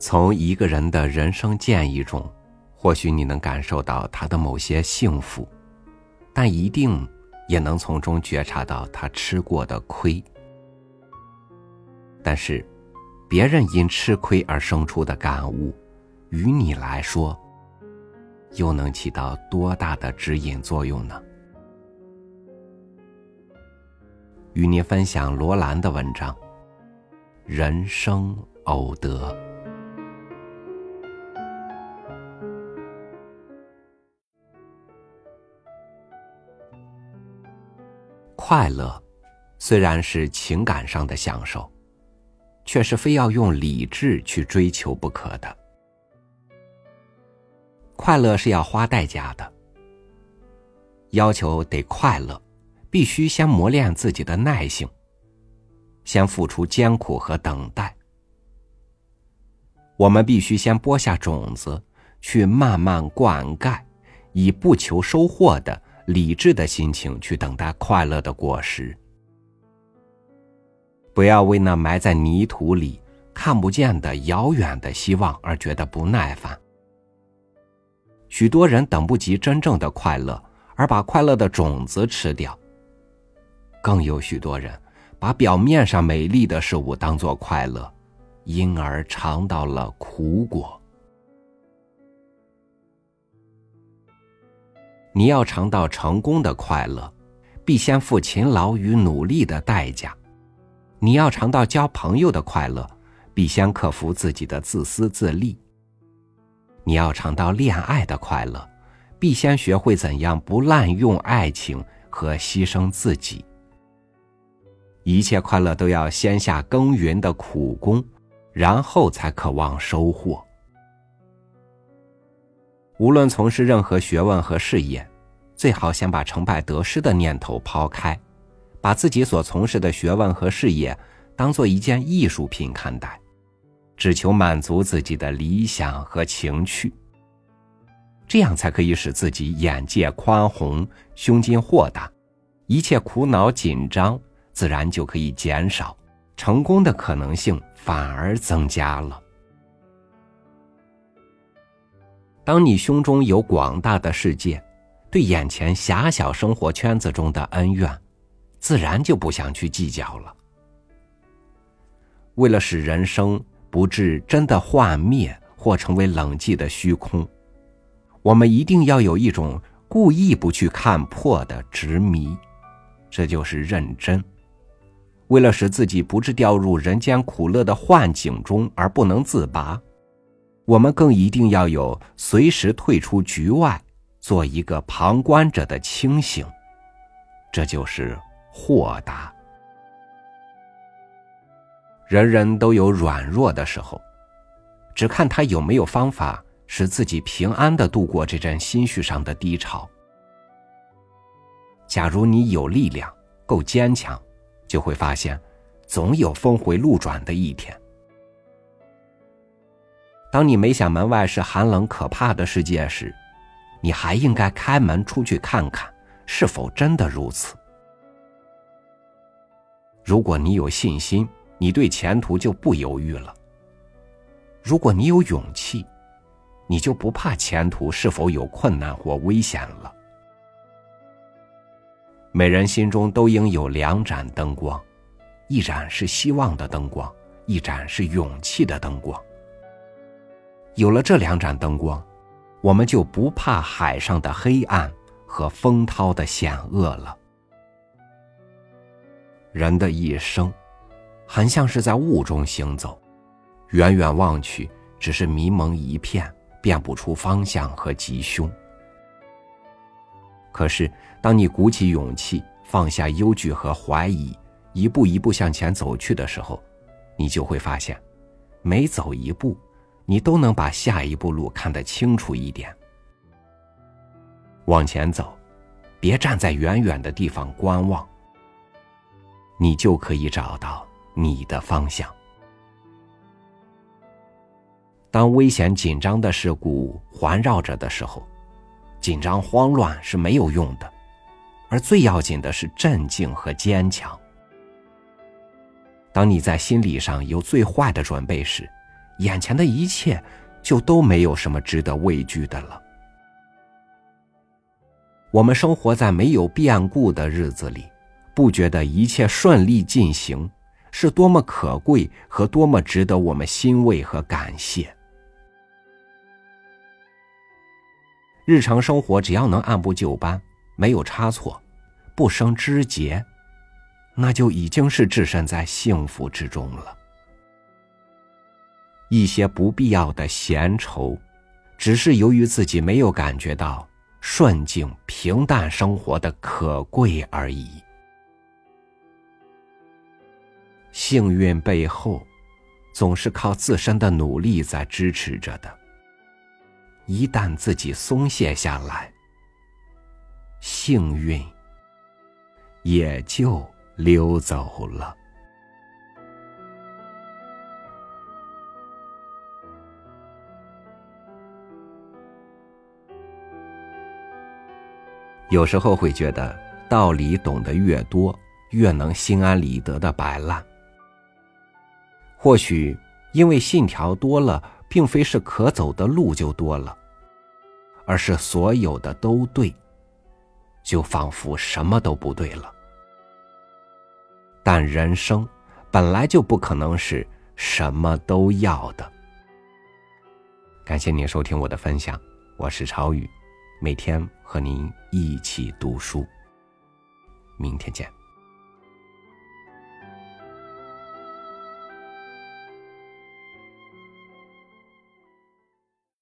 从一个人的人生建议中，或许你能感受到他的某些幸福，但一定也能从中觉察到他吃过的亏。但是，别人因吃亏而生出的感悟，于你来说，又能起到多大的指引作用呢？与您分享罗兰的文章《人生偶得》。快乐虽然是情感上的享受，却是非要用理智去追求不可的。快乐是要花代价的，要求得快乐，必须先磨练自己的耐性，先付出艰苦和等待。我们必须先播下种子，去慢慢灌溉，以不求收获的。理智的心情去等待快乐的果实，不要为那埋在泥土里、看不见的遥远的希望而觉得不耐烦。许多人等不及真正的快乐，而把快乐的种子吃掉；更有许多人把表面上美丽的事物当作快乐，因而尝到了苦果。你要尝到成功的快乐，必先付勤劳与努力的代价；你要尝到交朋友的快乐，必先克服自己的自私自利；你要尝到恋爱的快乐，必先学会怎样不滥用爱情和牺牲自己。一切快乐都要先下耕耘的苦功，然后才渴望收获。无论从事任何学问和事业，最好先把成败得失的念头抛开，把自己所从事的学问和事业当做一件艺术品看待，只求满足自己的理想和情趣。这样才可以使自己眼界宽宏、胸襟豁达，一切苦恼紧张自然就可以减少，成功的可能性反而增加了。当你胸中有广大的世界，对眼前狭小生活圈子中的恩怨，自然就不想去计较了。为了使人生不至真的幻灭或成为冷寂的虚空，我们一定要有一种故意不去看破的执迷，这就是认真。为了使自己不致掉入人间苦乐的幻境中而不能自拔。我们更一定要有随时退出局外，做一个旁观者的清醒，这就是豁达。人人都有软弱的时候，只看他有没有方法使自己平安的度过这阵心绪上的低潮。假如你有力量，够坚强，就会发现，总有峰回路转的一天。当你没想门外是寒冷可怕的世界时，你还应该开门出去看看，是否真的如此？如果你有信心，你对前途就不犹豫了；如果你有勇气，你就不怕前途是否有困难或危险了。每人心中都应有两盏灯光，一盏是希望的灯光，一盏是勇气的灯光。有了这两盏灯光，我们就不怕海上的黑暗和风涛的险恶了。人的一生，很像是在雾中行走，远远望去，只是迷蒙一片，辨不出方向和吉凶。可是，当你鼓起勇气，放下忧惧和怀疑，一步一步向前走去的时候，你就会发现，每走一步。你都能把下一步路看得清楚一点。往前走，别站在远远的地方观望，你就可以找到你的方向。当危险紧张的事故环绕着的时候，紧张慌乱是没有用的，而最要紧的是镇静和坚强。当你在心理上有最坏的准备时，眼前的一切就都没有什么值得畏惧的了。我们生活在没有变故的日子里，不觉得一切顺利进行是多么可贵和多么值得我们欣慰和感谢。日常生活只要能按部就班，没有差错，不生枝节，那就已经是置身在幸福之中了。一些不必要的闲愁，只是由于自己没有感觉到。顺境平淡生活的可贵而已。幸运背后，总是靠自身的努力在支持着的。一旦自己松懈下来，幸运也就溜走了。有时候会觉得道理懂得越多，越能心安理得的摆烂。或许因为信条多了，并非是可走的路就多了，而是所有的都对，就仿佛什么都不对了。但人生本来就不可能是什么都要的。感谢您收听我的分享，我是超宇。每天和您一起读书，明天见。